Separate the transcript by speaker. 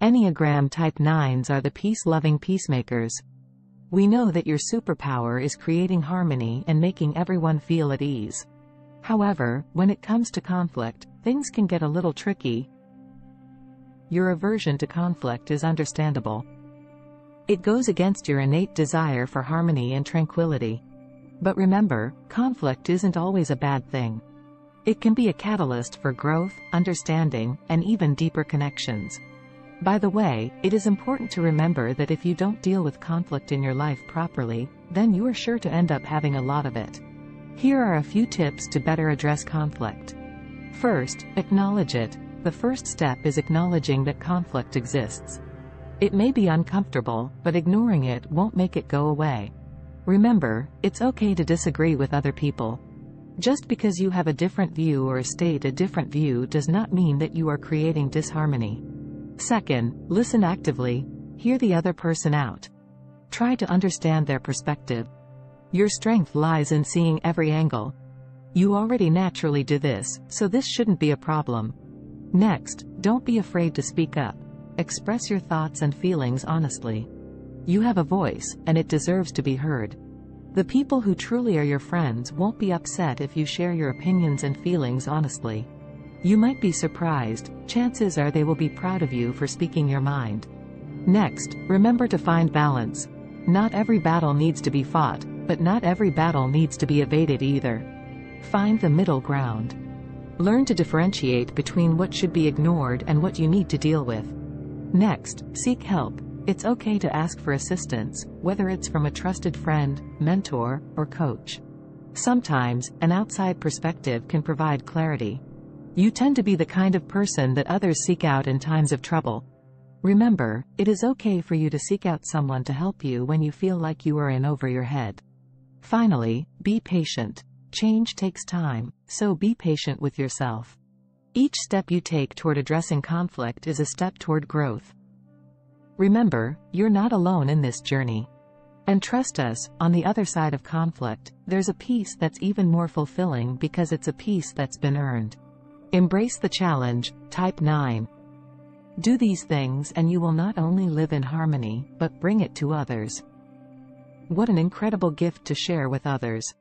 Speaker 1: Enneagram Type 9s are the peace-loving peacemakers. We know that your superpower is creating harmony and making everyone feel at ease. However, when it comes to conflict, things can get a little tricky. Your aversion to conflict is understandable. It goes against your innate desire for harmony and tranquility. But remember, conflict isn't always a bad thing. It can be a catalyst for growth, understanding, and even deeper connections. By the way, it is important to remember that if you don't deal with conflict in your life properly, then you are sure to end up having a lot of it. Here are a few tips to better address conflict. First, acknowledge it. The first step is acknowledging that conflict exists. It may be uncomfortable, but ignoring it won't make it go away. Remember, it's okay to disagree with other people. Just because you have a different view or state a different view does not mean that you are creating disharmony. Second, listen actively. Hear the other person out. Try to understand their perspective. Your strength lies in seeing every angle. You already naturally do this, so this shouldn't be a problem. Next, don't be afraid to speak up. Express your thoughts and feelings honestly. You have a voice, and it deserves to be heard. The people who truly are your friends won't be upset if you share your opinions and feelings honestly. You might be surprised, chances are they will be proud of you for speaking your mind. Next, remember to find balance. Not every battle needs to be fought, but not every battle needs to be evaded either. Find the middle ground. Learn to differentiate between what should be ignored and what you need to deal with. Next, seek help. It's okay to ask for assistance, whether it's from a trusted friend, mentor, or coach. Sometimes, an outside perspective can provide clarity. You tend to be the kind of person that others seek out in times of trouble. Remember, it is okay for you to seek out someone to help you when you feel like you are in over your head. Finally, be patient. Change takes time, so be patient with yourself. Each step you take toward addressing conflict is a step toward growth. Remember, you're not alone in this journey. And trust us, on the other side of conflict, there's a peace that's even more fulfilling because it's a peace that's been earned. Embrace the challenge, type 9. Do these things and you will not only live in harmony, but bring it to others. What an incredible gift to share with others.